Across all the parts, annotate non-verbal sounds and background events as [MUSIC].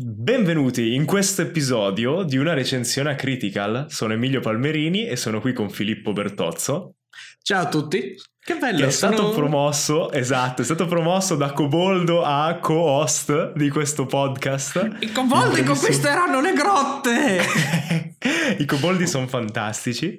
Benvenuti in questo episodio di una recensione a Critical. Sono Emilio Palmerini e sono qui con Filippo Bertozzo. Ciao a tutti. Che bello. Che è stato sono... promosso, esatto, è stato promosso da Coboldo a co-host di questo podcast. I coboldi conquisteranno le grotte! [LAUGHS] I coboldi sono fantastici.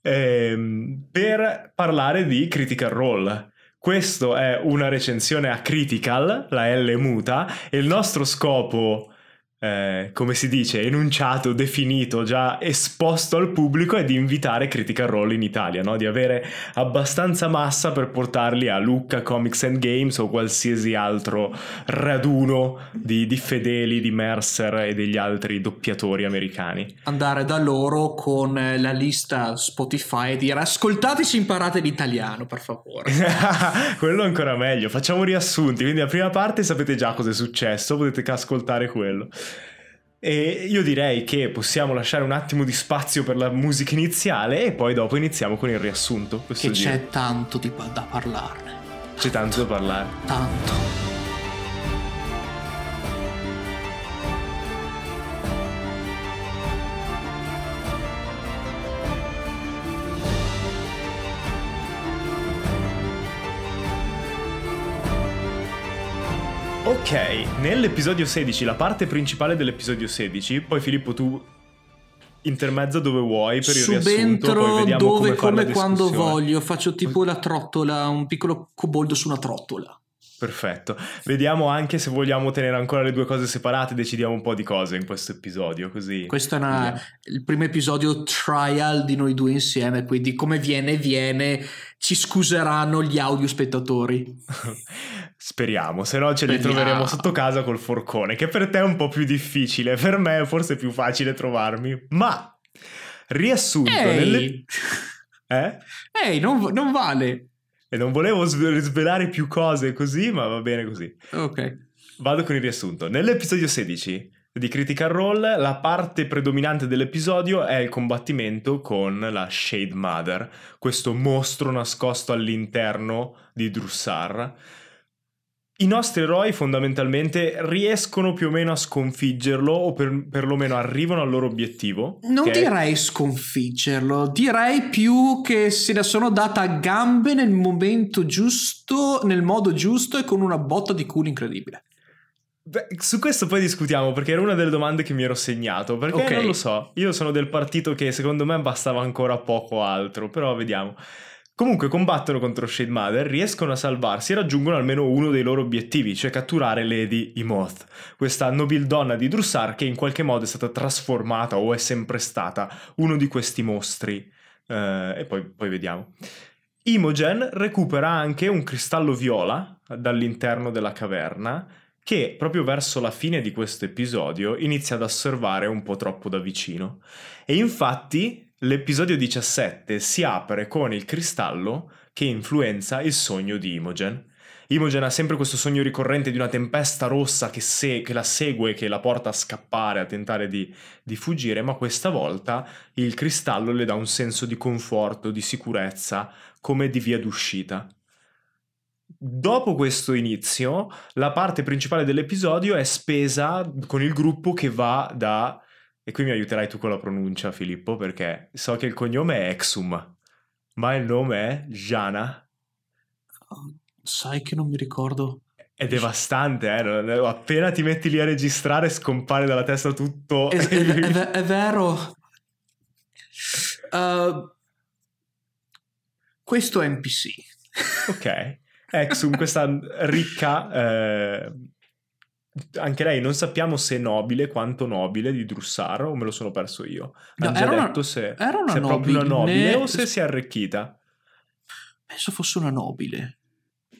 Ehm, per parlare di Critical Role. Questo è una recensione a Critical, la L muta, e il nostro scopo eh, come si dice, enunciato, definito, già esposto al pubblico è di invitare Critical Role in Italia, no? di avere abbastanza massa per portarli a Lucca, Comics and Games o qualsiasi altro raduno di, di fedeli di Mercer e degli altri doppiatori americani. Andare da loro con la lista Spotify e dire ascoltateci, imparate l'italiano per favore. [LAUGHS] quello ancora meglio, facciamo riassunti, quindi la prima parte sapete già cosa è successo, potete ascoltare quello. E io direi che possiamo lasciare un attimo di spazio per la musica iniziale e poi dopo iniziamo con il riassunto. Che giro. c'è tanto di, da parlarne. C'è tanto da parlare. Tanto. Ok, nell'episodio 16, la parte principale dell'episodio 16, poi Filippo tu intermezzo dove vuoi per il Subentro riassunto, dove, come, come quando voglio, faccio tipo la trottola, un piccolo coboldo su una trottola. Perfetto. Vediamo anche se vogliamo tenere ancora le due cose separate, decidiamo un po' di cose in questo episodio, così. Questo è una, il primo episodio trial di noi due insieme, quindi come viene viene, ci scuseranno gli audio spettatori. [LAUGHS] Speriamo, se no ce li troveremo sotto casa col forcone, che per te è un po' più difficile, per me è forse più facile trovarmi. Ma riassunto Ehi, nelle... [LAUGHS] eh? Ehi non, non vale. E non volevo svelare più cose così, ma va bene così. Ok. Vado con il riassunto. Nell'episodio 16 di Critical Role, la parte predominante dell'episodio è il combattimento con la Shade Mother, questo mostro nascosto all'interno di Drussar i nostri eroi fondamentalmente riescono più o meno a sconfiggerlo o per, perlomeno arrivano al loro obiettivo. Non direi è... sconfiggerlo, direi più che se la sono data a gambe nel momento giusto, nel modo giusto e con una botta di culo incredibile. Beh, su questo poi discutiamo perché era una delle domande che mi ero segnato. Perché okay. non lo so, io sono del partito che secondo me bastava ancora poco altro, però vediamo. Comunque combattono contro Shade Mother, riescono a salvarsi e raggiungono almeno uno dei loro obiettivi, cioè catturare Lady Imoth, questa nobildonna di Drussar che in qualche modo è stata trasformata o è sempre stata uno di questi mostri. Uh, e poi, poi vediamo. Imogen recupera anche un cristallo viola dall'interno della caverna che proprio verso la fine di questo episodio inizia ad osservare un po' troppo da vicino. E infatti L'episodio 17 si apre con il cristallo che influenza il sogno di Imogen. Imogen ha sempre questo sogno ricorrente di una tempesta rossa che, se- che la segue, che la porta a scappare, a tentare di, di fuggire, ma questa volta il cristallo le dà un senso di conforto, di sicurezza, come di via d'uscita. Dopo questo inizio, la parte principale dell'episodio è spesa con il gruppo che va da e qui mi aiuterai tu con la pronuncia, Filippo, perché so che il cognome è Exum, ma il nome è Jana. Sai che non mi ricordo. È devastante, eh? Appena ti metti lì a registrare scompare dalla testa tutto. È, è, è, è vero. Uh, [LAUGHS] questo è NPC. Ok. Exum, questa ricca eh, anche lei non sappiamo se è nobile, quanto nobile di Drussar, o me lo sono perso io. No, detto una, se, era una se nobile, è proprio una nobile o se si è arricchita. Penso fosse una nobile.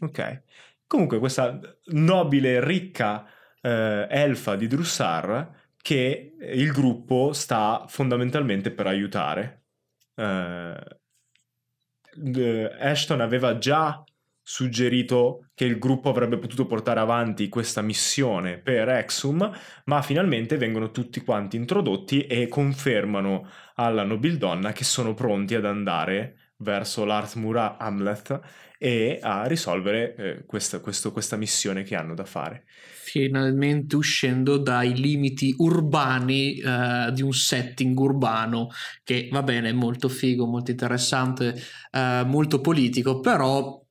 Ok. Comunque questa nobile, ricca eh, elfa di Drussar che il gruppo sta fondamentalmente per aiutare. Eh, Ashton aveva già suggerito che il gruppo avrebbe potuto portare avanti questa missione per Exum, ma finalmente vengono tutti quanti introdotti e confermano alla nobildonna che sono pronti ad andare verso l'Arthmura Hamlet e a risolvere eh, questa, questo, questa missione che hanno da fare. Finalmente uscendo dai limiti urbani eh, di un setting urbano che va bene, molto figo, molto interessante, eh, molto politico, però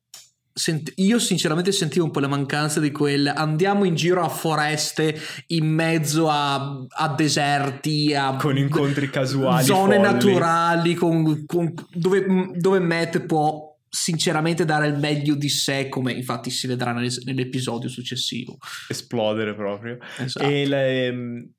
sent- io sinceramente sentivo un po' la mancanza di quel andiamo in giro a foreste in mezzo a, a deserti a con incontri casuali zone folli. naturali con, con, dove, dove Matt può sinceramente dare il meglio di sé come infatti si vedrà nell'episodio successivo esplodere proprio esatto. e, le, ehm,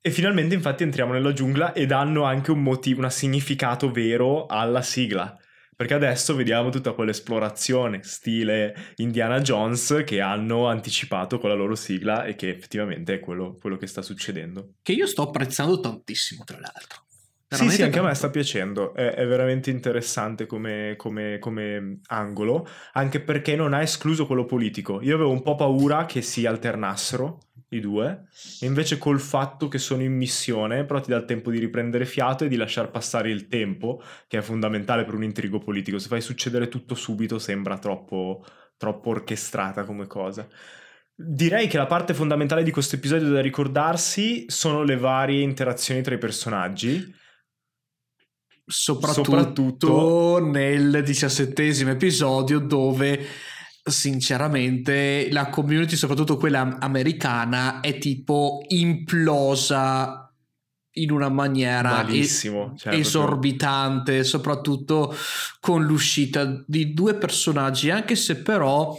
e finalmente infatti entriamo nella giungla ed hanno anche un motivo un significato vero alla sigla perché adesso vediamo tutta quell'esplorazione stile Indiana Jones che hanno anticipato con la loro sigla e che effettivamente è quello, quello che sta succedendo. Che io sto apprezzando tantissimo, tra l'altro. Veramente sì, sì, anche tanto. a me sta piacendo, è, è veramente interessante come, come, come, angolo, anche perché non ha escluso quello politico. Io avevo un po' paura che si alternassero i due, e invece col fatto che sono in missione, però ti dà il tempo di riprendere fiato e di lasciar passare il tempo, che è fondamentale per un intrigo politico. Se fai succedere tutto subito sembra troppo, troppo orchestrata come cosa. Direi che la parte fondamentale di questo episodio da ricordarsi sono le varie interazioni tra i personaggi. Soprattutto, soprattutto nel diciassettesimo episodio dove sinceramente la community, soprattutto quella americana, è tipo implosa in una maniera Malissimo, certo. esorbitante, soprattutto con l'uscita di due personaggi, anche se però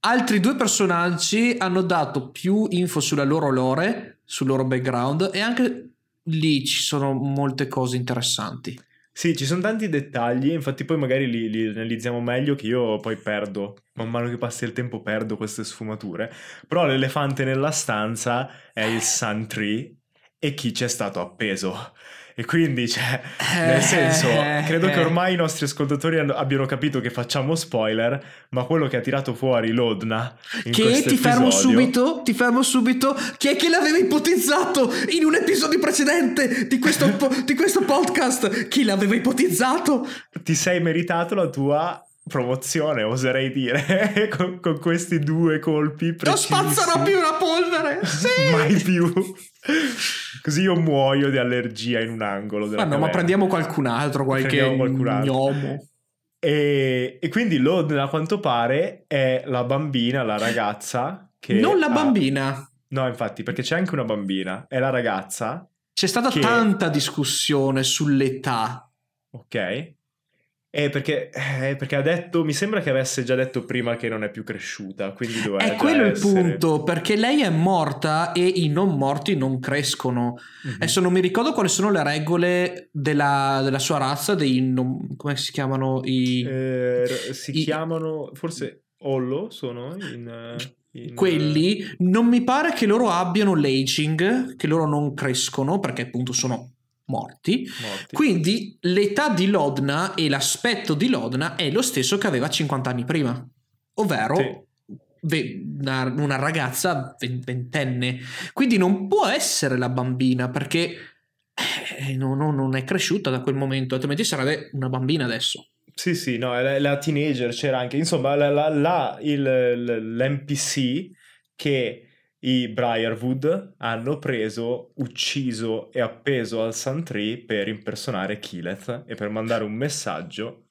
altri due personaggi hanno dato più info sulla loro lore, sul loro background e anche lì ci sono molte cose interessanti. Sì, ci sono tanti dettagli, infatti poi magari li, li, analizziamo meglio che io poi perdo, man mano che passa il tempo perdo queste sfumature, però l'elefante nella stanza è il Sun Tree e chi c'è stato appeso. E quindi, cioè, nel senso, credo che ormai i nostri ascoltatori abbiano capito che facciamo spoiler, ma quello che ha tirato fuori Lodna Che ti episodio... fermo subito, ti fermo subito, chi è che l'aveva ipotizzato in un episodio precedente di questo, po- di questo podcast? Chi l'aveva ipotizzato? Ti sei meritato la tua promozione, oserei dire, [LAUGHS] con, con, questi due colpi Non spazzerò più una polvere! Sì! [LAUGHS] Mai più! Così io muoio di allergia in un angolo. Della ma no, ma prendiamo qualcun altro, qualche qualcun altro. gnomo. E, e, quindi Lodna, a quanto pare, è la bambina, la ragazza che... Non la bambina! Ha... No, infatti, perché c'è anche una bambina. È la ragazza... C'è stata che... tanta discussione sull'età. Ok. Eh, perché, eh, perché, ha detto, mi sembra che avesse già detto prima che non è più cresciuta, quindi doveva È quello essere... il punto, perché lei è morta e i non morti non crescono. Mm-hmm. Adesso non mi ricordo quali sono le regole della, della sua razza, dei non, come si chiamano i... Eh, si i... chiamano, forse Ollo sono in... In... Quelli non mi pare che loro abbiano l'aging, che loro non crescono perché appunto sono morti. morti. Quindi l'età di Lodna e l'aspetto di Lodna è lo stesso che aveva 50 anni prima, ovvero sì. una, una, ragazza ventenne. Quindi non può essere la bambina perché eh, no, no, non è cresciuta da quel momento, altrimenti sarebbe una bambina adesso. Sì, sì, no, la, la teenager c'era anche, insomma, la, la, il, l'NPC che i Briarwood hanno preso, ucciso e appeso al Santry per impersonare Kileth e per mandare un messaggio.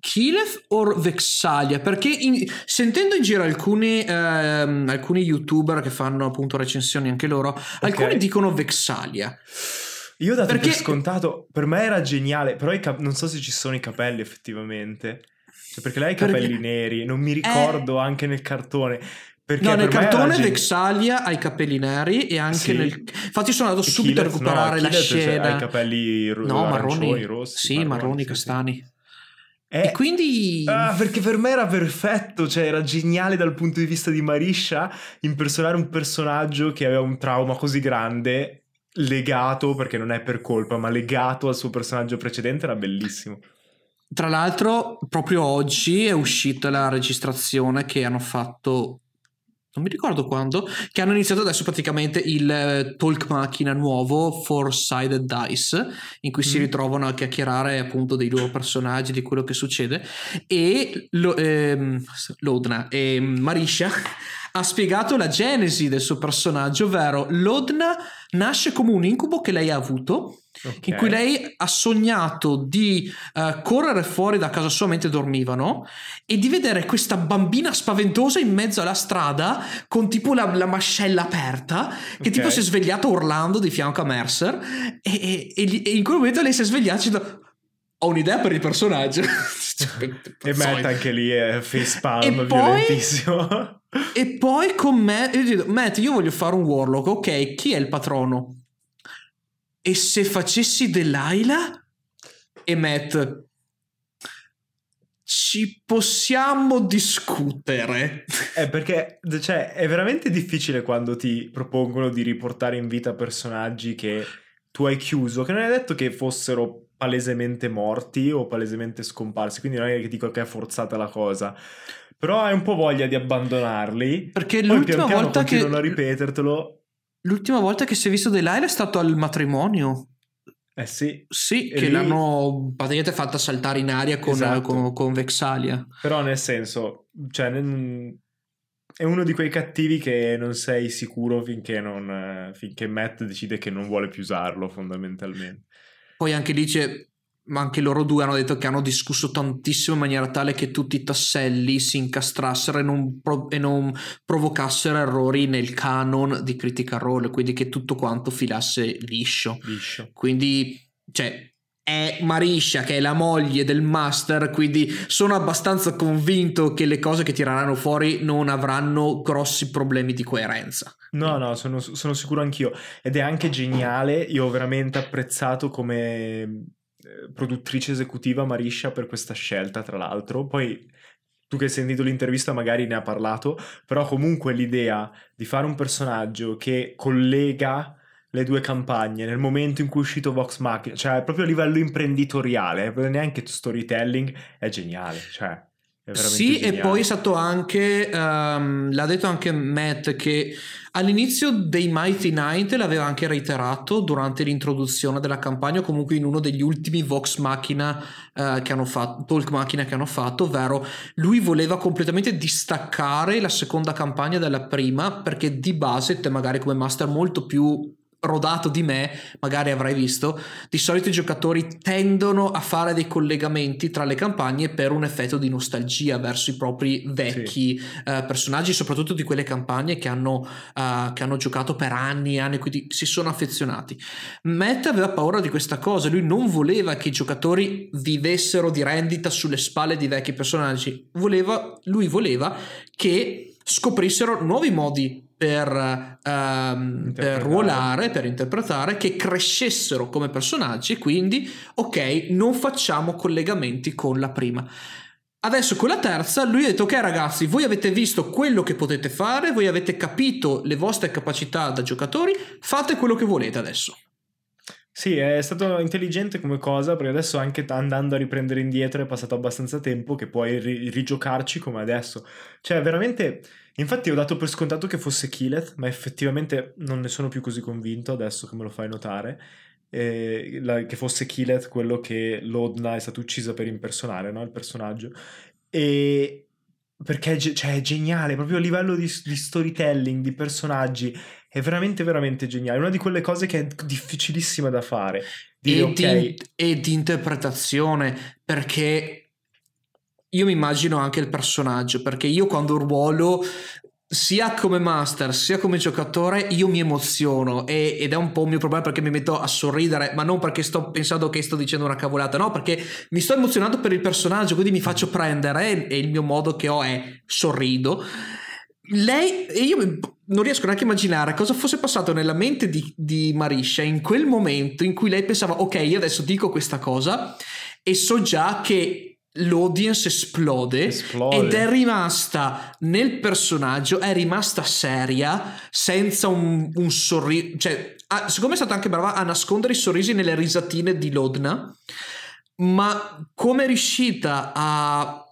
Kileth o Vexalia? Perché in, sentendo in giro alcuni, ehm, alcuni youtuber che fanno appunto recensioni anche loro, okay. alcuni dicono Vexalia. Io ho dato Perché... per scontato, per me era geniale, però cap- non so se ci sono i capelli effettivamente. Cioè, perché lei ha i capelli perché... neri, non mi ricordo eh... anche nel cartone. Perché no, nel cartone gente... Vexalia ha i capelli neri e anche sì. nel... Infatti sono andato subito Killet, a recuperare no, la scena. Ha i capelli ro- no, marroni, rossi. Sì, marroni, marroni castani. Sì. E, e quindi... Ah, perché per me era perfetto, cioè era geniale dal punto di vista di Marisha impersonare un personaggio che aveva un trauma così grande, legato, perché non è per colpa, ma legato al suo personaggio precedente, era bellissimo. Tra l'altro, proprio oggi è uscita la registrazione che hanno fatto non mi ricordo quando, che hanno iniziato adesso praticamente il eh, talk macchina nuovo, Four-Sided Dice, in cui mm. si ritrovano a chiacchierare appunto dei loro personaggi, di quello che succede, e lo, ehm, Lodna e Marisha ha spiegato la genesi del suo personaggio, ovvero Lodna nasce come un incubo che lei ha avuto, okay. in cui lei ha sognato di uh, correre fuori da casa sua mentre dormivano e di vedere questa bambina spaventosa in mezzo alla strada con tipo la, la mascella aperta, che okay. tipo si è svegliata urlando di fianco a Mercer e, e, e, in quel momento lei si è svegliata dicendo ho un'idea per il personaggio. [LAUGHS] e Matt anche lì è facepalm violentissimo. E poi con me, io dico, Matt, io voglio fare un warlock, ok, chi è il patrono? E se facessi Delilah? E Matt, ci possiamo discutere. È perché cioè, è veramente difficile quando ti propongono di riportare in vita personaggi che tu hai chiuso, che non è detto che fossero palesemente morti o palesemente scomparsi, quindi non è che dico che è forzata la cosa. Però hai un po' voglia di abbandonarli. Perché poi l'ultima pian volta che... a ripetertelo. L'ultima volta che si è visto Delilah è stato al matrimonio. Eh sì. Sì, e che lì... l'hanno praticamente fatta saltare in aria con, esatto. con, con Vexalia. Però nel senso, cioè, è uno di quei cattivi che non sei sicuro finché, non, finché Matt decide che non vuole più usarlo, fondamentalmente. Poi anche lì c'è ma anche loro due hanno detto che hanno discusso tantissimo in maniera tale che tutti i tasselli si incastrassero e non, pro- e non provocassero errori nel canon di Critical Role, quindi che tutto quanto filasse liscio. Liscio. Quindi, cioè, è Marisha che è la moglie del master, quindi sono abbastanza convinto che le cose che tireranno fuori non avranno grossi problemi di coerenza. No, no, sono, sono sicuro anch'io. Ed è anche geniale, io ho veramente apprezzato come produttrice esecutiva Marisha per questa scelta, tra l'altro. Poi tu che hai sentito l'intervista magari ne ha parlato, però comunque l'idea di fare un personaggio che collega le due campagne nel momento in cui è uscito Vox Machina, cioè proprio a livello imprenditoriale, neanche storytelling, è geniale, cioè sì, geniale. e poi è stato anche, um, l'ha detto anche Matt che all'inizio dei Mighty Night l'aveva anche reiterato durante l'introduzione della campagna, o comunque in uno degli ultimi Vox Machina uh, che hanno fatto, Talk Machina che hanno fatto, ovvero lui voleva completamente distaccare la seconda campagna dalla prima perché di base te magari come master molto più rodato di me, magari avrai visto, di solito i giocatori tendono a fare dei collegamenti tra le campagne per un effetto di nostalgia verso i propri vecchi sì. uh, personaggi, soprattutto di quelle campagne che hanno, uh, che hanno giocato per anni e anni, quindi si sono affezionati. Matt aveva paura di questa cosa, lui non voleva che i giocatori vivessero di rendita sulle spalle di vecchi personaggi, voleva, lui voleva che scoprissero nuovi modi per, um, per ruolare, per interpretare, che crescessero come personaggi, quindi ok, non facciamo collegamenti con la prima. Adesso con la terza lui ha detto ok ragazzi, voi avete visto quello che potete fare, voi avete capito le vostre capacità da giocatori, fate quello che volete adesso. Sì, è stato intelligente come cosa perché adesso anche andando a riprendere indietro è passato abbastanza tempo che puoi ri- rigiocarci come adesso. Cioè veramente Infatti ho dato per scontato che fosse Kileth, ma effettivamente non ne sono più così convinto adesso che me lo fai notare. Eh, la, che fosse Kileth quello che Lodna è stata uccisa per impersonare, no? Il personaggio. E perché cioè, è geniale, proprio a livello di, di, storytelling, di personaggi, è veramente, veramente geniale. Una di quelle cose che è difficilissima da fare. Dire, e, okay, di, e di interpretazione, perché io mi immagino anche il personaggio, perché io quando ruolo sia come master sia come giocatore io mi emoziono e, ed è un po' un mio problema perché mi metto a sorridere ma non perché sto pensando che sto dicendo una cavolata no perché mi sto emozionando per il personaggio quindi mi faccio prendere e il mio modo che ho è sorrido lei e io non riesco neanche a immaginare cosa fosse passato nella mente di, di Marisha in quel momento in cui lei pensava ok io adesso dico questa cosa e so già che l'audience esplode, esplode, ed è rimasta nel personaggio, è rimasta seria, senza un, un sorriso, cioè, ha, secondo me è stata anche brava a nascondere i sorrisi nelle risatine di Lodna, ma come è riuscita a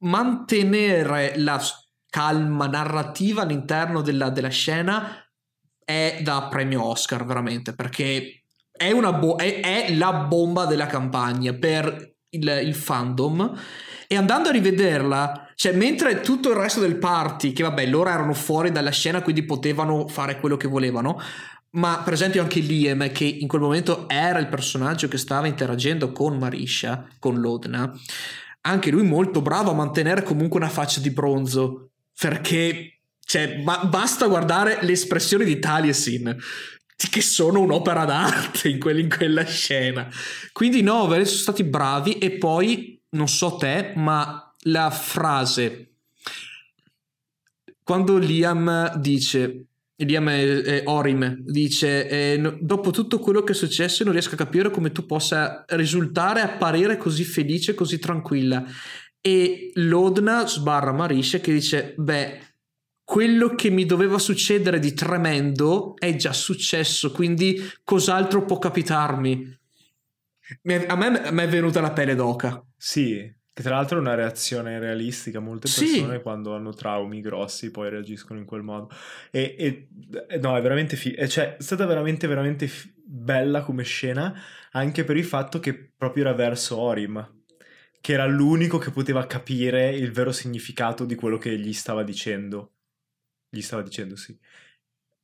mantenere la calma narrativa all'interno della, della scena è da premio Oscar veramente perché è, bo- è, è la bomba della campagna per il, il, fandom. E andando a rivederla cioè mentre tutto il resto del party che vabbè loro erano fuori dalla scena quindi potevano fare quello che volevano ma per esempio anche Liam che in quel momento era il personaggio che stava interagendo con Marisha con Lodna anche lui molto bravo a mantenere comunque una faccia di bronzo perché cioè, ba- basta guardare le espressioni di Taliesin che sono un'opera d'arte in, que- in quella scena. Quindi no, sono stati bravi e poi, non so te, ma la frase quando Liam dice Liam eh, Orim dice eh, dopo tutto quello che è successo non riesco a capire come tu possa risultare apparire così felice così tranquilla e Lodna sbarra Marisha che dice beh quello che mi doveva succedere di tremendo è già successo, quindi cos'altro può capitarmi? A me, a me è venuta la pelle d'oca. Sì, che tra l'altro è una reazione realistica. Molte persone sì. quando hanno traumi grossi poi reagiscono in quel modo. E, e no, è veramente fi- cioè, è stata veramente, veramente f- bella come scena, anche per il fatto che proprio era verso Orim che era l'unico che poteva capire il vero significato di quello che gli stava dicendo. Gli stava dicendo sì.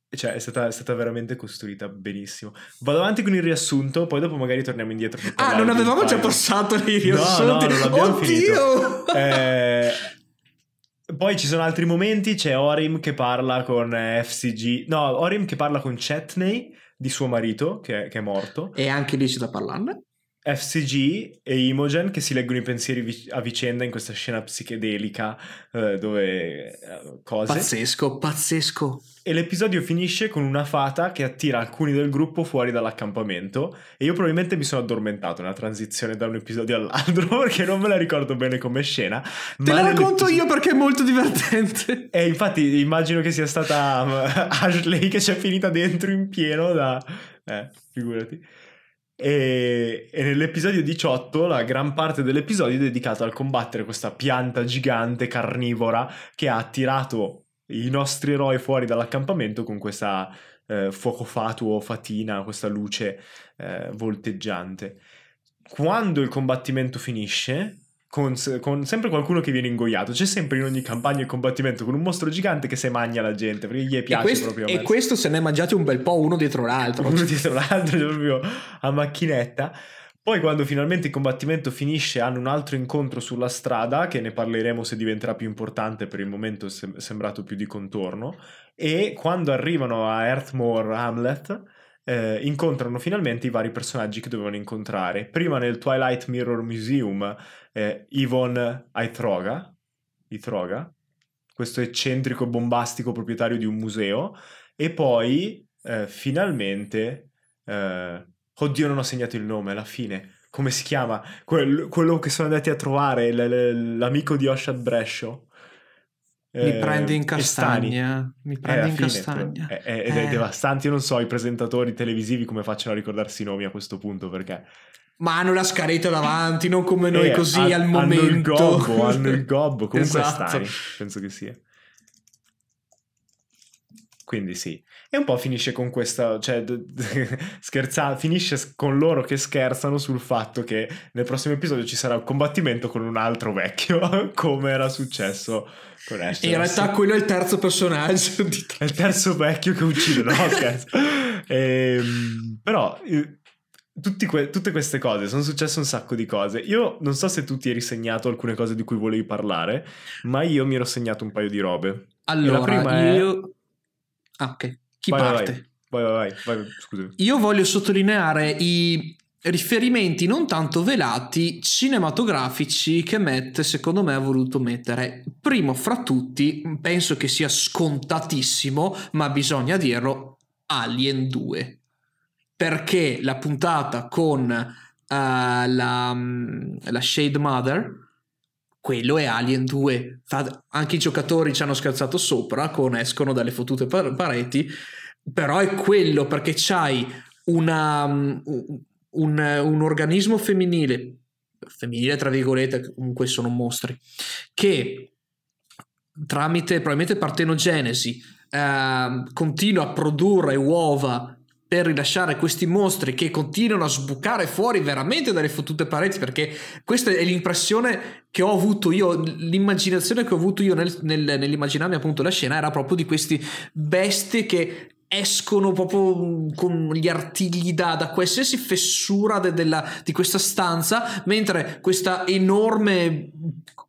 Cioè, è stata, è stata, veramente costruita benissimo. Vado avanti con il riassunto, poi dopo magari torniamo indietro. Ah, non avevamo già passato i riassunti? No, no, Oddio! Eh, poi ci sono altri momenti, c'è Orim che parla con FCG, no, Orim che parla con Chetney di suo marito, che, che è morto. E anche lì c'è da parlarne. FCG e Imogen che si leggono i pensieri a vicenda in questa scena psichedelica eh, dove eh, cose. Pazzesco, pazzesco. E l'episodio finisce con una fata che attira alcuni del gruppo fuori dall'accampamento e io probabilmente mi sono addormentato nella transizione da un episodio all'altro [LAUGHS] perché non me la ricordo bene come scena. Te la racconto io perché è molto divertente. [LAUGHS] E infatti immagino che sia stata [LAUGHS] Ashley che ci è finita dentro in pieno da... Eh, figurati. E, e, nell'episodio 18 la gran parte dell'episodio è dedicato al combattere questa pianta gigante carnivora che ha attirato i nostri eroi fuori dall'accampamento con questa eh, fuoco fatuo, fatina, questa luce eh, volteggiante. Quando il combattimento finisce, con, con, sempre qualcuno che viene ingoiato. C'è sempre in ogni campagna il combattimento con un mostro gigante che se magna la gente perché gli piace e questo, proprio. E questo se ne è mangiato un bel po' uno dietro l'altro. Uno dietro l'altro, cioè proprio a macchinetta. Poi quando finalmente il combattimento finisce hanno un altro incontro sulla strada che ne parleremo se diventerà più importante, per il momento è sembrato più di contorno e quando arrivano a Earthmore Hamlet eh, incontrano finalmente i vari personaggi che dovevano incontrare. Prima nel Twilight Mirror Museum eh, Yvonne Aitroga, Aitroga, questo eccentrico bombastico proprietario di un museo, e poi eh, finalmente... Eh, oddio non ho segnato il nome, alla fine come si chiama? Quello, quello che sono andati a trovare, l'amico di Oshad Brescio. Mi eh, prendi in castagna. Mi prendi in fine, castagna. È, è, è, è, devastante. Io non so i presentatori televisivi come facciano a ricordarsi i nomi a questo punto perché. Ma hanno la scaretta davanti, non come noi eh, così ha, al momento. Hanno il gobbo, hanno il gobbo. [LAUGHS] Comunque esatto. Stani, penso che sia. Quindi sì. E un po' finisce con questa, cioè [LAUGHS] scherza, finisce con loro che scherzano sul fatto che nel prossimo episodio ci sarà un combattimento con un altro vecchio, [LAUGHS] come era successo con Asher. In realtà quello è il terzo personaggio. Di... [LAUGHS] È il terzo vecchio che uccide, no ehm, però... Que- tutte queste cose, sono successe un sacco di cose. Io non so se tu ti eri segnato alcune cose di cui volevi parlare, ma io mi ero segnato un paio di robe. Allora, io... È... Ah, ok. Chi vai, parte? Vai, vai, vai, vai, vai scusa. Io voglio sottolineare i riferimenti non tanto velati cinematografici che Matt secondo me ha voluto mettere. Primo fra tutti, penso che sia scontatissimo, ma bisogna dirlo, Alien 2. Perché la puntata con uh, la, la Shade Mother quello è Alien 2. Anche i giocatori ci hanno scherzato sopra, con escono dalle fottute pareti, però è quello perché c'hai una, un, un, un organismo femminile, femminile tra virgolette, comunque sono mostri, che tramite probabilmente partenogenesi eh, continua a produrre uova per rilasciare questi mostri che continuano a sbucare fuori veramente dalle fottute pareti perché questa è l'impressione che ho avuto io l'immaginazione che ho avuto io nel, nel, nell'immaginarmi appunto la scena era proprio di questi bestie che escono proprio con gli artigli da, da qualsiasi fessura de, della, di questa stanza mentre questa enorme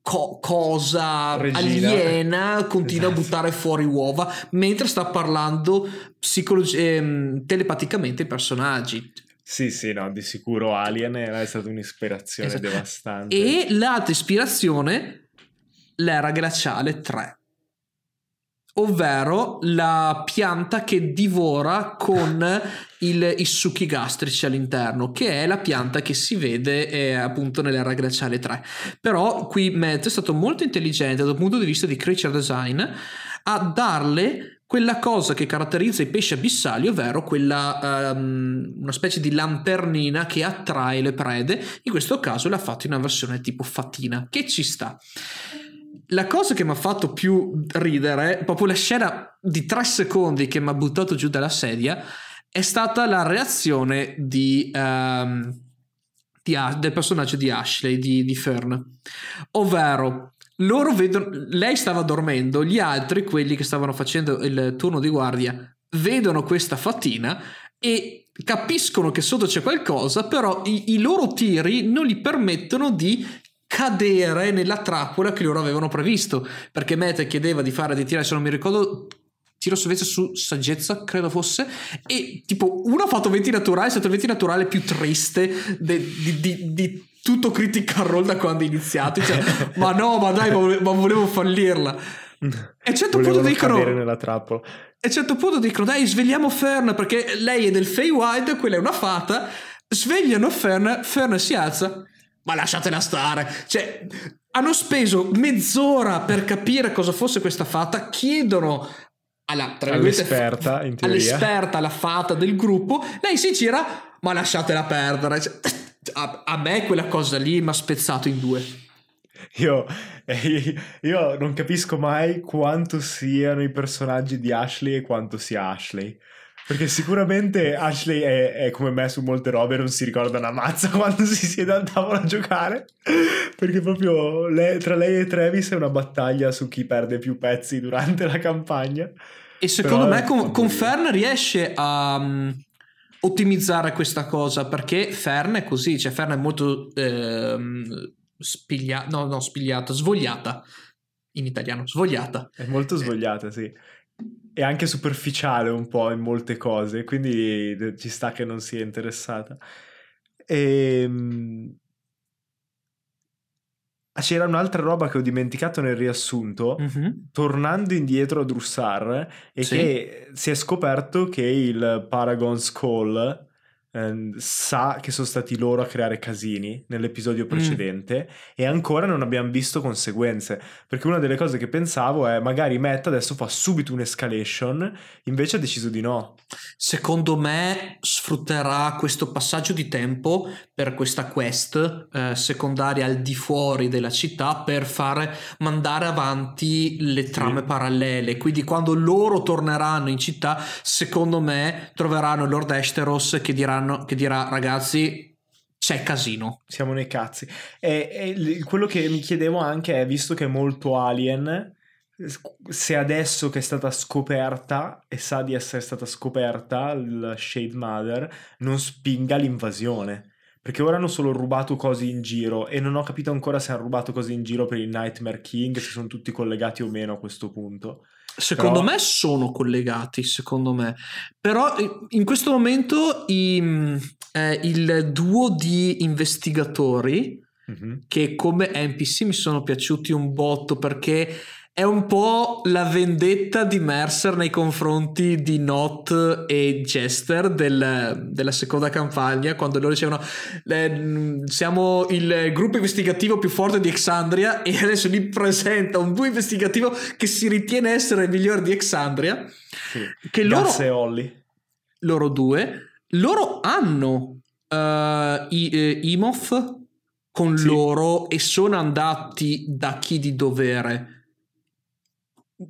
co- cosa Regina. aliena continua esatto. a buttare fuori uova mentre sta parlando psicologi- ehm, telepaticamente ai personaggi. Sì, sì, no, di sicuro Alien è stata un'ispirazione esatto. devastante. E l'altra ispirazione, l'era glaciale 3 ovvero la pianta che divora con il, i succhi gastrici all'interno, che è la pianta che si vede eh, appunto nell'era glaciale 3. Però qui Matt è stato molto intelligente dal punto di vista di creature design a darle quella cosa che caratterizza i pesci abissali, ovvero quella um, una specie di lanternina che attrae le prede. In questo caso l'ha fatto in una versione tipo fatina, che ci sta la cosa che mi ha fatto più ridere, proprio la scena di tre secondi che mi ha buttato giù dalla sedia, è stata la reazione di, um, di, del personaggio di Ashley, di, di Fern. Ovvero, loro vedono, lei stava dormendo, gli altri, quelli che stavano facendo il turno di guardia, vedono questa fatina e capiscono che sotto c'è qualcosa, però i, i loro tiri non gli permettono di cadere nella trappola che loro avevano previsto. Perché Mete chiedeva di fare dei tiri, se non mi ricordo, tiro salvezza su saggezza, credo fosse. E tipo, uno ha fatto 20 naturali, è stato il 20 naturale più triste de, di, di, di, tutto Critical Role da quando è iniziato. Cioè, [LAUGHS] ma no, ma dai, ma, ma volevo fallirla. E a un certo punto dicono nella trappola. E a un certo punto dicono dai svegliamo Fern perché lei è del Feywild quella è una fata svegliano Fern Fern si alza ma lasciatela stare. Cioè, hanno speso mezz'ora per capire cosa fosse questa fata, chiedono alla, all'esperta, teoria. all'esperta, la fata del gruppo, lei si gira, ma lasciatela perdere. Cioè, a, a, me quella cosa lì mi ha spezzato in due. Io, eh, io non capisco mai quanto siano i personaggi di Ashley e quanto sia Ashley. Perché sicuramente Ashley è, è, come me su molte robe, non si ricorda una mazza [LAUGHS] quando si siede al tavolo a giocare. Perché proprio lei, tra lei e Travis è una battaglia su chi perde più pezzi durante la campagna. E secondo Però me con, con Fern riesce a um, ottimizzare questa cosa perché Fern è così, cioè Fern è molto ehm, spigliata, no, no, spigliata, svogliata in italiano, svogliata. È molto svogliata, sì è anche superficiale un po' in molte cose, quindi ci sta che non sia interessata. E... Ehm, c'era un'altra roba che ho dimenticato nel riassunto, mm-hmm. tornando indietro a Drussar, e sì. che si è scoperto che il Paragon's Call eh, sa che sono stati loro a creare casini nell'episodio mm. precedente mm. e ancora non abbiamo visto conseguenze. Perché una delle cose che pensavo è magari Matt adesso fa subito un'escalation, invece ha deciso di no. Secondo me sfrutterà questo passaggio di tempo per questa quest eh, secondaria al di fuori della città per far mandare avanti le trame sì. parallele. Quindi quando loro torneranno in città, secondo me troveranno Lord Esteros che diranno diranno, che dirà ragazzi c'è casino. Siamo nei cazzi. E, e, quello che mi chiedevo anche è, visto che è molto alien, se adesso che è stata scoperta e sa di essere stata scoperta la Shade Mother, non spinga l'invasione. Perché ora hanno solo rubato cose in giro e non ho capito ancora se hanno rubato cose in giro per il Nightmare King, se sono tutti collegati o meno a questo punto. Secondo Però... me sono collegati, secondo me. Però in questo momento i, eh, il duo di investigatori mm-hmm. che come NPC mi sono piaciuti un botto perché è un po' la vendetta di Mercer nei confronti di Not e Jester del, della seconda campagna, quando loro dicevano eh, siamo il gruppo investigativo più forte di Exandria e adesso li presenta un duo investigativo che si ritiene essere il migliore di Exandria. Sì. Che loro, e Holly. Loro due, loro hanno uh, i, uh, Imoth con sì. loro e sono andati da chi di dovere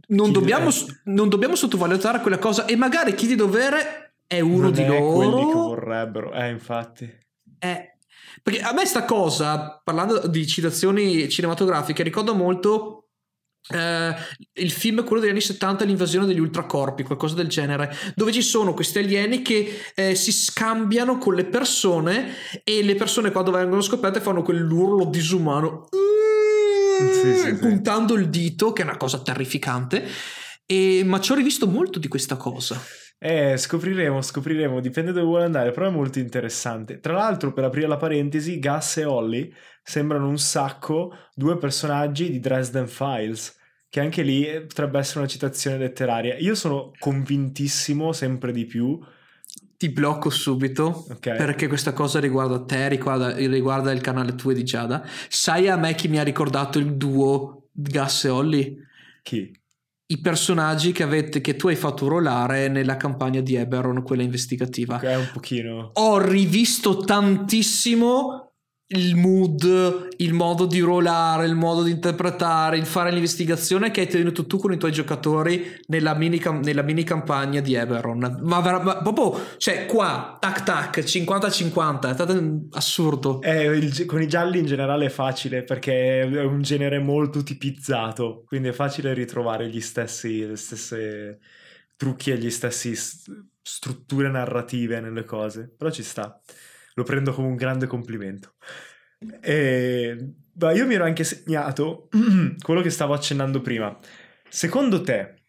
non dobbiamo, non dobbiamo, sottovalutare quella cosa e magari chi di dovere è uno non di è loro. quelli che vorrebbero, eh, infatti. Eh, perché a me sta cosa, parlando di citazioni cinematografiche, ricorda molto Uh, il film quello degli anni 70 l'invasione degli ultracorpi qualcosa del genere dove ci sono questi alieni che eh, si scambiano con le persone e le persone quando vengono scoperte fanno quell'urlo disumano sì, sì, puntando il dito che è una cosa terrificante e, ma ci ho rivisto molto di questa cosa eh, scopriremo, scopriremo, dipende dove vuole andare, però è molto interessante. Tra l'altro, per aprire la parentesi, Gus e Holly sembrano un sacco due personaggi di Dresden Files, che anche lì potrebbe essere una citazione letteraria. Io sono convintissimo sempre di più. Ti blocco subito okay. perché questa cosa riguarda te, riguarda, riguarda il canale tuo di Giada. Sai a me chi mi ha ricordato il duo Gus e Holly? Chi? i personaggi che, avete, che tu hai fatto ruolare nella campagna di Eberron, quella investigativa. Ok, un pochino. Ho rivisto tantissimo il mood, il modo di rollare, il modo di interpretare, il fare l'investigazione che hai tenuto tu con i tuoi giocatori nella mini, nella mini campagna di Eberron. Ma, ma, proprio, cioè, qua, tac tac, 50-50, è stato assurdo. Eh, il, con i gialli in generale è facile perché è un genere molto tipizzato, quindi è facile ritrovare gli stessi, le stesse trucchi e gli stessi strutture narrative nelle cose, però ci sta lo prendo come un grande complimento. E, beh, io mi ero anche segnato [CLEARS THROAT] quello che stavo accennando prima. Secondo te,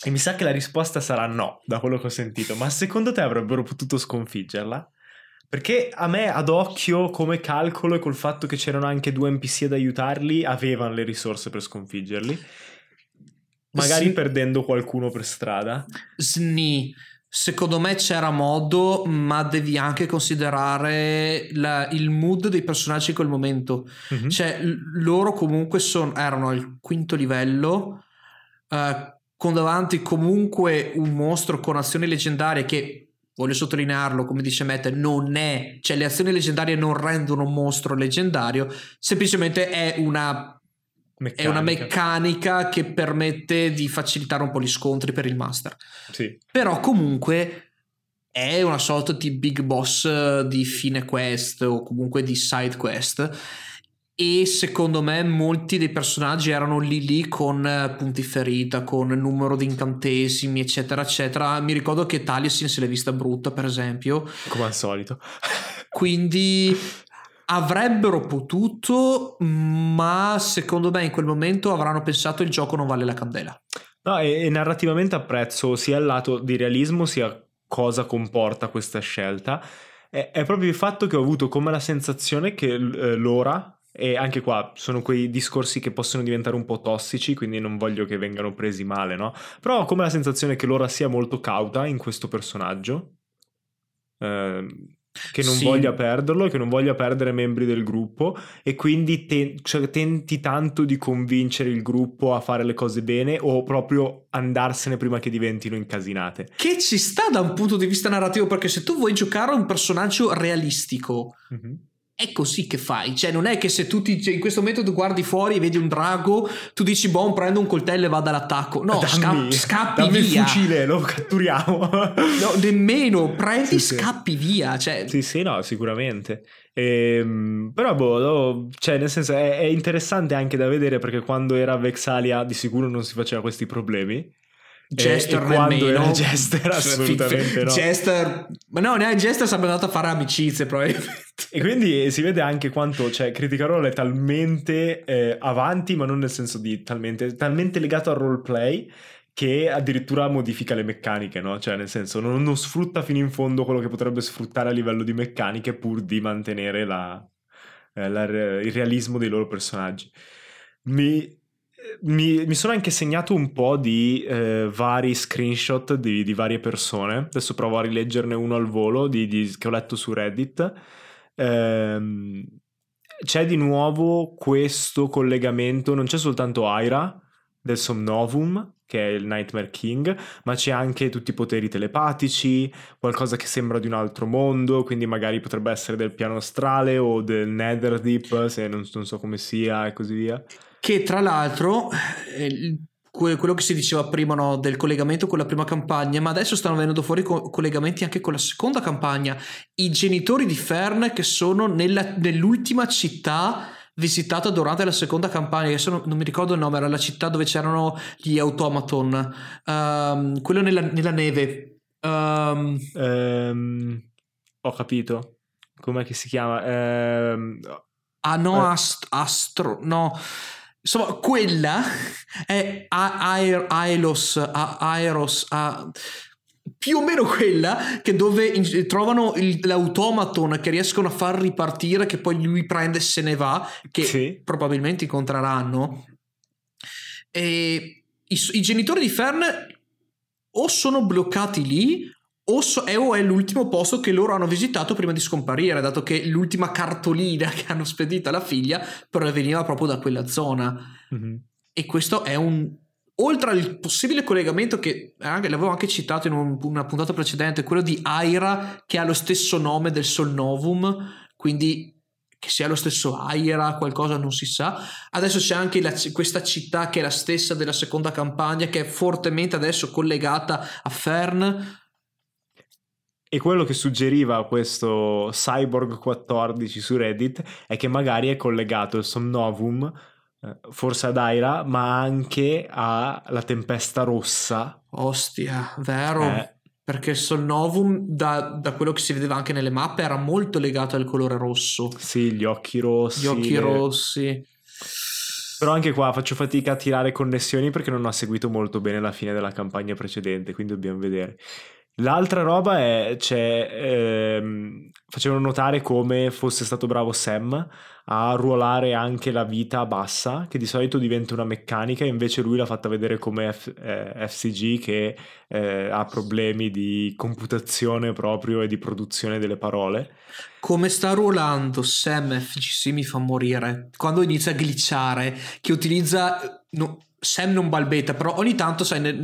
e mi sa che la risposta sarà no, da quello che ho sentito, ma secondo te avrebbero potuto sconfiggerla? Perché a me ad occhio, come calcolo e col fatto che c'erano anche due NPC ad aiutarli, avevano le risorse per sconfiggerli. Magari sì. perdendo qualcuno per strada. Sni. Secondo me c'era modo, ma devi anche considerare la, il mood dei personaggi in quel momento. Mm-hmm. Cioè, loro comunque son, erano al quinto livello, uh, con davanti comunque un mostro con azioni leggendarie che, voglio sottolinearlo, come dice Matt, non è, cioè le azioni leggendarie non rendono un mostro leggendario, semplicemente è una Meccanica. È una meccanica che permette di facilitare un po' gli scontri per il master. Sì. Però comunque è una sorta di big boss di fine quest o comunque di side quest e secondo me molti dei personaggi erano lì lì con punti ferita, con numero di incantesimi, eccetera, eccetera. Mi ricordo che Taliesin se l'è vista brutta, per esempio. Come al solito. Quindi [LAUGHS] Avrebbero potuto, ma secondo me in quel momento avranno pensato il gioco non vale la candela. No, e, e narrativamente apprezzo sia il lato di realismo sia cosa comporta questa scelta. È, è proprio il fatto che ho avuto come la sensazione che eh, l'ora e anche qua sono quei discorsi che possono diventare un po' tossici, quindi non voglio che vengano presi male, no? Però ho come la sensazione che l'ora sia molto cauta in questo personaggio. Eh, che non sì. voglia perderlo, che non voglia perdere membri del gruppo e quindi te- cioè, tenti tanto di convincere il gruppo a fare le cose bene o proprio andarsene prima che diventino incasinate. Che ci sta da un punto di vista narrativo perché se tu vuoi giocare a un personaggio realistico mm-hmm è così che fai, cioè non è che se tu ti, cioè in questo momento tu guardi fuori e vedi un drago, tu dici boh prendo un coltello e vado all'attacco, no, dammi, sca- scappi dammi via. il fucile, lo catturiamo. no, nemmeno, prendi, sì, scappi sì. via, cioè... Sì, sì, no, sicuramente. Ehm, però boh, cioè nel senso è, è interessante anche da vedere perché quando era Vexalia di sicuro non si faceva questi problemi. Jester e, e era [LAUGHS] Jester assolutamente no Jester ma no neanche Jester sarebbe andato a fare amicizie probabilmente e quindi si vede anche quanto cioè Critical è talmente eh, avanti ma non nel senso di talmente talmente legato al roleplay che addirittura modifica le meccaniche, no? Cioè, nel senso, non, non, sfrutta fino in fondo quello che potrebbe sfruttare a livello di meccaniche pur di mantenere la, eh, la, il realismo dei loro personaggi. Mi, mi, mi, sono anche segnato un po' di eh, vari screenshot di, di, varie persone. Adesso provo a rileggerne uno al volo di, di, che ho letto su Reddit. Ehm, c'è di nuovo questo collegamento, non c'è soltanto Aira del Somnovum, che è il Nightmare King, ma c'è anche tutti i poteri telepatici, qualcosa che sembra di un altro mondo, quindi magari potrebbe essere del piano astrale o del Netherdeep, se non, non so come sia e così via che tra l'altro eh, quello che si diceva prima no, del collegamento con la prima campagna, ma adesso stanno venendo fuori co- collegamenti anche con la seconda campagna. I genitori di Fern che sono nella, nell'ultima città visitata durante la seconda campagna, adesso non, non, mi ricordo il nome, era la città dove c'erano gli automaton, um, quello nella, nella neve. Um, um, ho capito. Com'è che si chiama? Ah no, eh. ast- Astro, no. Insomma, quella [LAUGHS] è Aer- Aelos, Aeros, a, più o meno quella che dove in, trovano il, l'automaton che riescono a far ripartire, che poi lui prende e se ne va, che sì. probabilmente incontreranno. E i, i genitori di Fern o sono bloccati lì o, so, è, o è l'ultimo posto che loro hanno visitato prima di scomparire, dato che l'ultima cartolina [LAUGHS] che hanno spedito alla figlia proveniva proprio da quella zona. Mm-hmm. E questo è un... Oltre al possibile collegamento che anche, l'avevo anche citato in un, una puntata precedente, quello di Aira che ha lo stesso nome del Sol Novum, quindi che sia lo stesso Aira, qualcosa non si sa. Adesso c'è anche la, questa città che è la stessa della seconda campagna, che è fortemente adesso collegata a Fern e quello che suggeriva questo Cyborg14 su Reddit è che magari è collegato il Somnovum, eh, forse ad Aira, ma anche alla Tempesta Rossa. Ostia, vero? Eh. Perché il Somnovum, da, da, quello che si vedeva anche nelle mappe, era molto legato al colore rosso. Sì, gli occhi rossi. Gli occhi le... rossi. Però anche qua faccio fatica a tirare connessioni perché non ho seguito molto bene la fine della campagna precedente, quindi dobbiamo vedere. L'altra roba è, cioè, ehm, facevano notare come fosse stato bravo Sam a ruolare anche la vita bassa, che di solito diventa una meccanica, invece lui l'ha fatta vedere come F, eh, FCG che eh, ha problemi di computazione proprio e di produzione delle parole. Come sta ruolando Sam FGC mi fa morire. Quando inizia a glitchare, che utilizza... No, Sam non balbetta, però ogni tanto, sai, nel,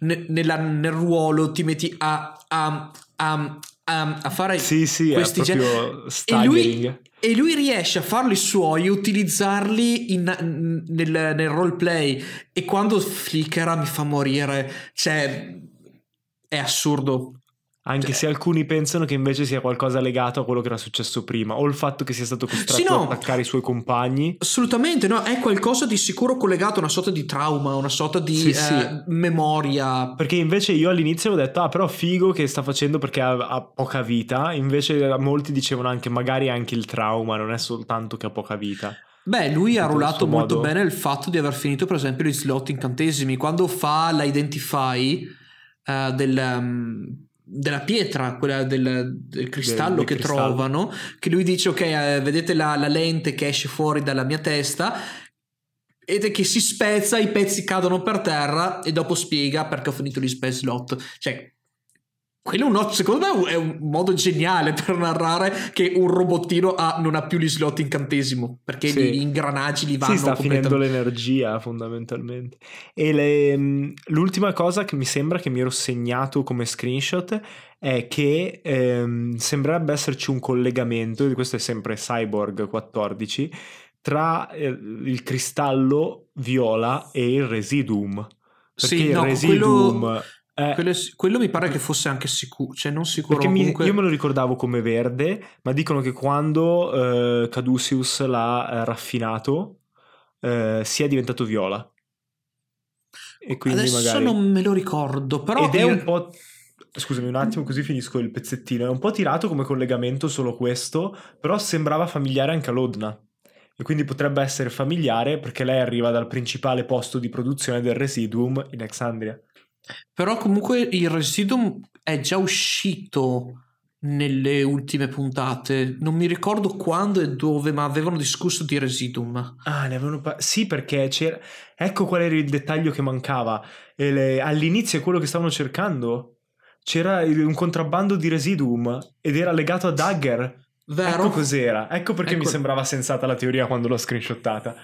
nel, nella, nel ruolo ti metti a, a, a, a fare sì, sì, questi gesti. E lui, e lui riesce a farli suoi e utilizzarli in, nel, nel roleplay. E quando flickera mi fa morire. Cioè, è assurdo. Anche cioè, se alcuni pensano che invece sia qualcosa legato a quello che era successo prima, o il fatto che sia stato costretto sì, no, ad attaccare i suoi compagni. Assolutamente, no, è qualcosa di sicuro collegato a una sorta di trauma, una sorta di sì, eh, sì. memoria. Perché invece io all'inizio avevo detto, ah, però figo che sta facendo perché ha, ha, poca vita. Invece molti dicevano anche, magari anche il trauma, non è soltanto che ha poca vita. Beh, lui ha ruolato molto modo... bene il fatto di aver finito, per esempio, gli slot incantesimi. Quando fa l'identify uh, del. Um, della pietra, quella del, del cristallo del, del che cristallo. trovano, che lui dice ok, eh, vedete la, la, lente che esce fuori dalla mia testa ed che si spezza, i pezzi cadono per terra e dopo spiega perché ho finito gli space slot. Cioè, quello un, secondo me è un modo geniale per narrare che un robottino ha, non ha più gli slot incantesimo perché sì. gli ingranaggi li vanno si sta finendo l'energia fondamentalmente e le, mm, l'ultima cosa che mi sembra che mi ero segnato come screenshot è che ehm, sembrerebbe esserci un collegamento questo è sempre Cyborg 14 tra eh, il cristallo viola e il residuum perché sì, il no, residuum quello eh, quello, quello, mi pare che fosse anche sicuro, cioè non sicuro. Perché comunque... io me lo ricordavo come verde, ma dicono che quando eh, Caduceus l'ha eh, raffinato eh, sia diventato viola. E quindi Adesso magari... non me lo ricordo, però... Ed è un po'... Scusami un attimo, così finisco il pezzettino. È un po' tirato come collegamento solo questo, però sembrava familiare anche a Lodna. E quindi potrebbe essere familiare perché lei arriva dal principale posto di produzione del residuum in Alexandria. Però comunque il Residuum è già uscito nelle ultime puntate. Non mi ricordo quando e dove, ma avevano discusso di Residuum. Ah, ne avevano parlato. Sì, perché c'era. Ecco qual era il dettaglio che mancava. Le... All'inizio è quello che stavano cercando. C'era un contrabbando di Residuum ed era legato a Dagger. Vero? Ecco cos'era. Ecco perché ecco... mi sembrava sensata la teoria quando l'ho screenshottata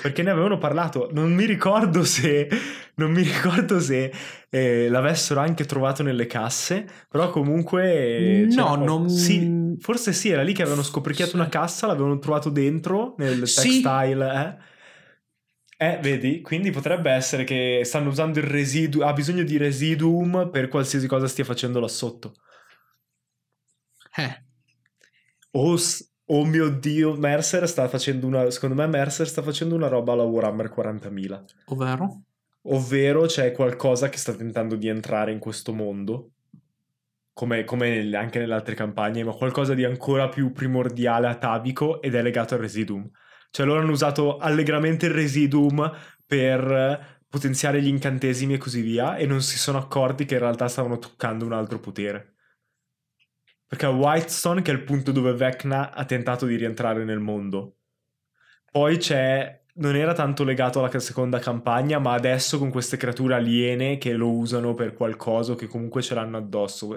perché ne avevano parlato. Non mi ricordo se, non mi ricordo se eh, l'avessero anche trovato nelle casse, però comunque... No, non... Sì, forse sì, era lì che avevano scoperchiato sì. una cassa, l'avevano trovato dentro nel textile, sì. eh? Eh, vedi, quindi potrebbe essere che stanno usando il residuo, ha bisogno di residuum per qualsiasi cosa stia facendo là sotto. Eh. Oh, oh mio dio, Mercer sta facendo una, secondo me Mercer sta facendo una roba alla Warhammer 40.000. Ovvero? Ovvero c'è qualcosa che sta tentando di entrare in questo mondo, come, come anche nelle altre campagne, ma qualcosa di ancora più primordiale, atavico, ed è legato al residuum. Cioè loro hanno usato allegramente il residuum per potenziare gli incantesimi e così via, e non si sono accorti che in realtà stavano toccando un altro potere. Perché a Whitestone, che è il punto dove Vecna ha tentato di rientrare nel mondo. Poi c'è. Non era tanto legato alla seconda campagna, ma adesso con queste creature aliene che lo usano per qualcosa che comunque ce l'hanno addosso.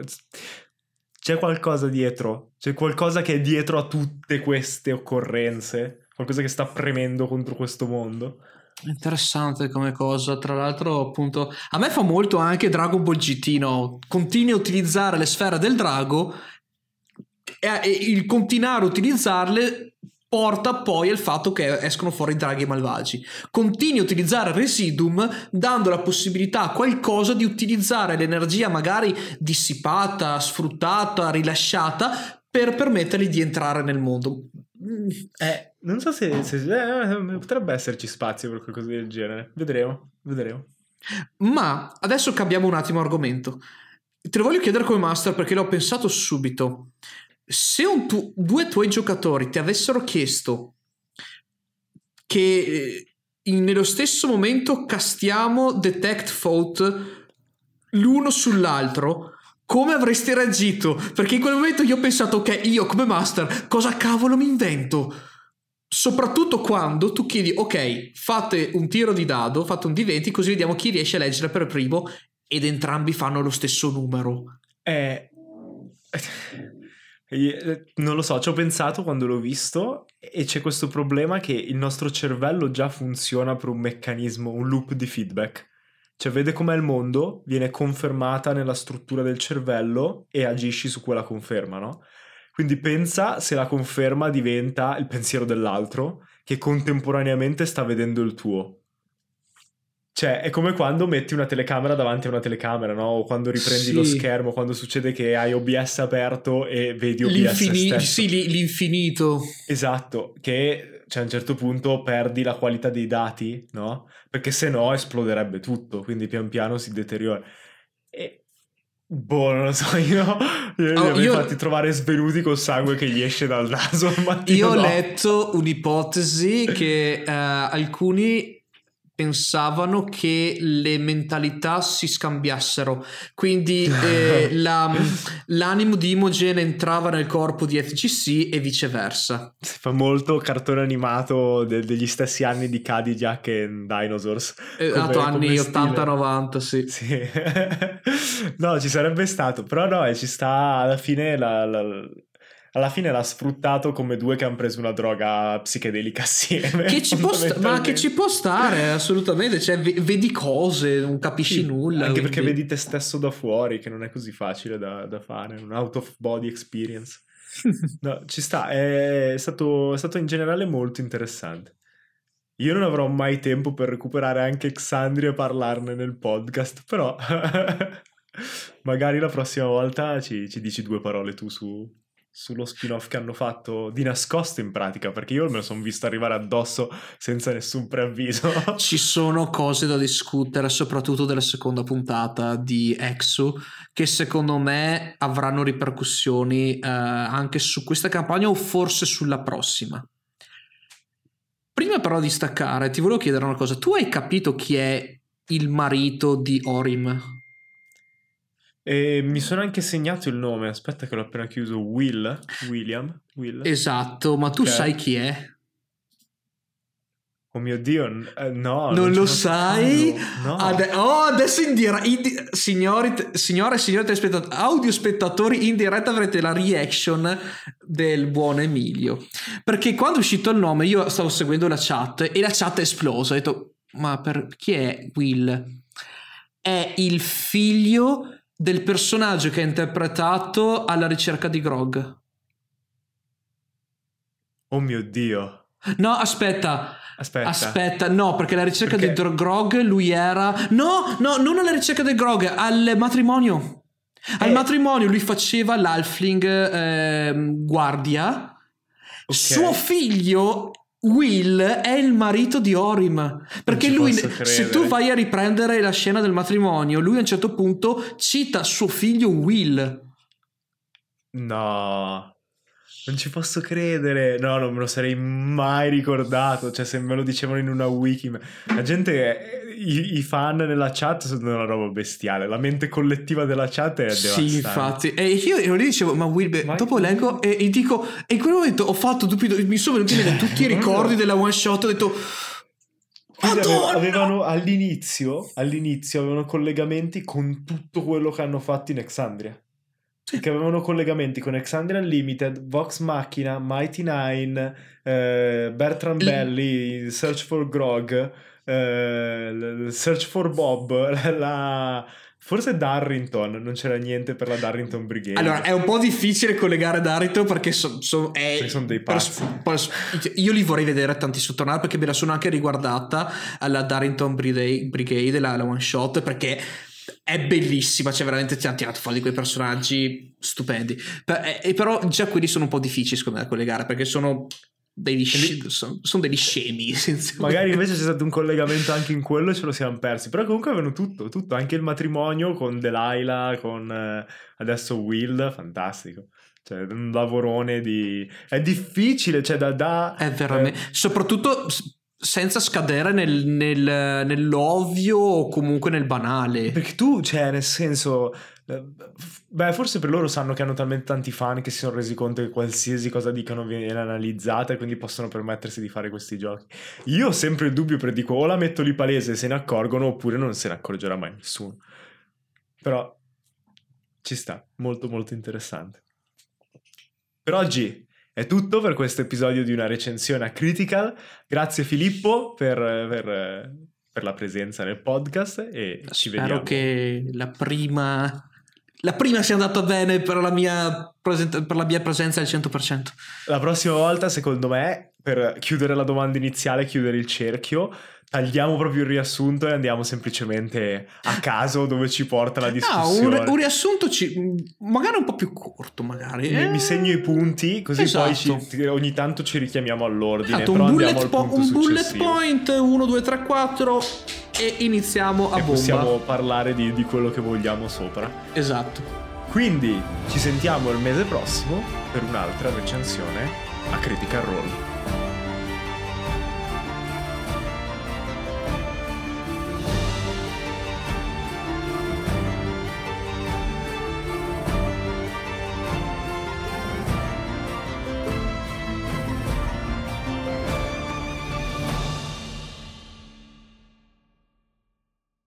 C'è qualcosa dietro. C'è qualcosa che è dietro a tutte queste occorrenze qualcosa che sta premendo contro questo mondo. Interessante come cosa, tra l'altro appunto a me fa molto anche Dragon Ball GT, no? Continui a utilizzare le sfere del drago e, il continuare a utilizzarle porta poi al fatto che escono fuori i draghi malvagi. Continui a utilizzare Residuum dando la possibilità a qualcosa di utilizzare l'energia magari dissipata, sfruttata, rilasciata per permettergli di entrare nel mondo. Eh, non so se, se eh, potrebbe esserci spazio per qualcosa del genere. Vedremo, vedremo. Ma adesso cambiamo un attimo argomento. Te lo voglio chiedere come master perché l'ho pensato subito. Se tu, due tuoi giocatori ti avessero chiesto che eh, in, nello stesso momento castiamo Detect Fault l'uno sull'altro, come avresti reagito? Perché in quel momento io ho pensato, ok, io come master, cosa cavolo mi invento? Soprattutto quando tu chiedi, ok, fate un tiro di dado, fate un D20, così vediamo chi riesce a leggere per primo, ed entrambi fanno lo stesso numero. Eh. Non lo so, ci ho pensato quando l'ho visto e c'è questo problema che il nostro cervello già funziona per un meccanismo, un loop di feedback. Cioè vede com'è il mondo, viene confermata nella struttura del cervello e agisci su quella conferma, no? Quindi pensa se la conferma diventa il pensiero dell'altro che contemporaneamente sta vedendo il tuo. Cioè, è come quando metti una telecamera davanti a una telecamera, no? O quando riprendi sì. lo schermo, quando succede che hai OBS aperto e vedi OBS L'infini- stesso. Sì, l'infinito. Esatto, che cioè, a un certo punto perdi la qualità dei dati, no? Perché se no esploderebbe tutto, quindi pian piano si deteriora. E Boh, non lo so, [LAUGHS] io, io oh, io... fatti trovare svenuti col sangue che gli esce dal naso. Io ho no. letto un'ipotesi che uh, alcuni pensavano che le mentalità si scambiassero. Quindi [LAUGHS] eh, la, l'animo di Imogen entrava nel corpo di FGC e viceversa. Si fa molto cartone animato de- degli stessi anni di Cadillac e Dinosaurs. Esatto, anni 80-90, sì. sì. [LAUGHS] no, ci sarebbe stato, però no, ci sta alla fine la, la alla fine l'ha sfruttato come due che hanno preso una droga psichedelica [LAUGHS] assieme. Che ci può sta- ma che ci può stare assolutamente, cioè vedi cose, non capisci sì, nulla. Anche quindi... perché vedi te stesso da fuori, che non è così facile da, da fare, un out of body experience. [LAUGHS] no, ci sta, è stato, è stato in generale molto interessante. Io non avrò mai tempo per recuperare anche Xandria e parlarne nel podcast, però [LAUGHS] magari la prossima volta ci, ci dici due parole tu su, sullo spin-off che hanno fatto di nascosto in pratica, perché io me lo sono visto arrivare addosso senza nessun preavviso. [LAUGHS] Ci sono cose da discutere, soprattutto della seconda puntata di Exo, che secondo me avranno ripercussioni eh, anche su questa campagna o forse sulla prossima. Prima però di staccare, ti volevo chiedere una cosa. Tu hai capito chi è il marito di Orim? E mi sono anche segnato il nome, aspetta che l'ho appena chiuso, Will, William, Will. Esatto, ma tu okay. sai chi è? Oh mio Dio, eh, no. Non, non lo sai? No. Ade- oh, adesso in diretta, di- signori, signore e signori telespettatori, audio spettatori, in diretta avrete la reaction del buon Emilio. Perché quando è uscito il nome io stavo seguendo la chat e la chat è esplosa. Ho detto, ma per chi è Will? È il figlio del personaggio che ha interpretato alla ricerca di Grog. Oh mio dio. No, aspetta. Aspetta. Aspetta, no, perché la ricerca perché... del Grog lui era. No, no, non alla ricerca del Grog, al matrimonio. Al eh. matrimonio lui faceva l'Alfling eh, guardia. Okay. Suo figlio Will è il marito di Orim. Perché lui, se tu vai a riprendere la scena del matrimonio, lui a un certo punto cita suo figlio Will. No. Non ci posso credere. No, non me lo sarei mai ricordato. Cioè, se me lo dicevano in una wiki. La gente, i, i fan nella chat sono una roba bestiale. La mente collettiva della chat è devastante. Sì, infatti. E io, lì dicevo, ma Will, ma dopo leggo e, e, dico, e in quel momento ho fatto dubito, mi sono venuti cioè, tutti i [LAUGHS] ricordi della one shot. Ho detto. Avevano, avevano all'inizio, all'inizio avevano collegamenti con tutto quello che hanno fatto in Exandria. Sì. Che avevano collegamenti con Exandria Unlimited, Vox Machina, Mighty Nine, eh, Bertrand Belli, Search for Grog, eh, Search for Bob, [LAUGHS] la, Forse Darrington, non c'era niente per la Darrington Brigade. Allora, è un po' difficile collegare Darrington perché, so, so, è, sono dei pazzi. Per, per, io li vorrei vedere tanti sottornare perché me la sono anche riguardata alla Darrington Brigade, la, la one shot, perché è bellissima, cioè veramente ti ha tirato fuori di quei personaggi stupendi. E, però già quelli sono un po' difficili secondo me da collegare perché sono degli, sc- sono, sono degli scemi. [LAUGHS] Magari invece c'è stato un collegamento anche in quello e ce lo siamo persi. Però comunque avevano tutto, tutto, anche il matrimonio con Delilah, con eh, adesso Will, fantastico. Cioè, un lavorone di... È difficile, cioè da... da è veramente... Eh... Soprattutto senza scadere nel, nel, nell'ovvio o comunque nel banale. Perché tu, cioè, nel senso, eh, beh, forse per loro sanno che hanno talmente tanti fan che si sono resi conto che qualsiasi cosa dicano viene analizzata e quindi possono permettersi di fare questi giochi. Io ho sempre il dubbio per dico o la metto lì palese e se ne accorgono oppure non se ne accorgerà mai nessuno. Però ci sta, molto molto interessante. Per oggi è tutto per questo episodio di una recensione a Critical. Grazie Filippo per, per, per la presenza nel podcast e Spero ci vediamo. Spero che la prima, la prima sia andata bene per la, mia, per la mia presenza al 100%. La prossima volta, secondo me, per chiudere la domanda iniziale, chiudere il cerchio, tagliamo proprio il riassunto e andiamo semplicemente a caso dove ci porta la discussione. Ah, un, un riassunto ci, magari un po' più corto, magari. Mi, eh. mi segno i punti, così esatto. poi ci, ogni tanto ci richiamiamo all'ordine. Esatto, un, bullet, po- un bullet, point 1, 2, 3, 4 e iniziamo a e bomba. possiamo parlare di, di quello che vogliamo sopra. Esatto. Quindi ci sentiamo il mese prossimo per un'altra recensione a Critical Role.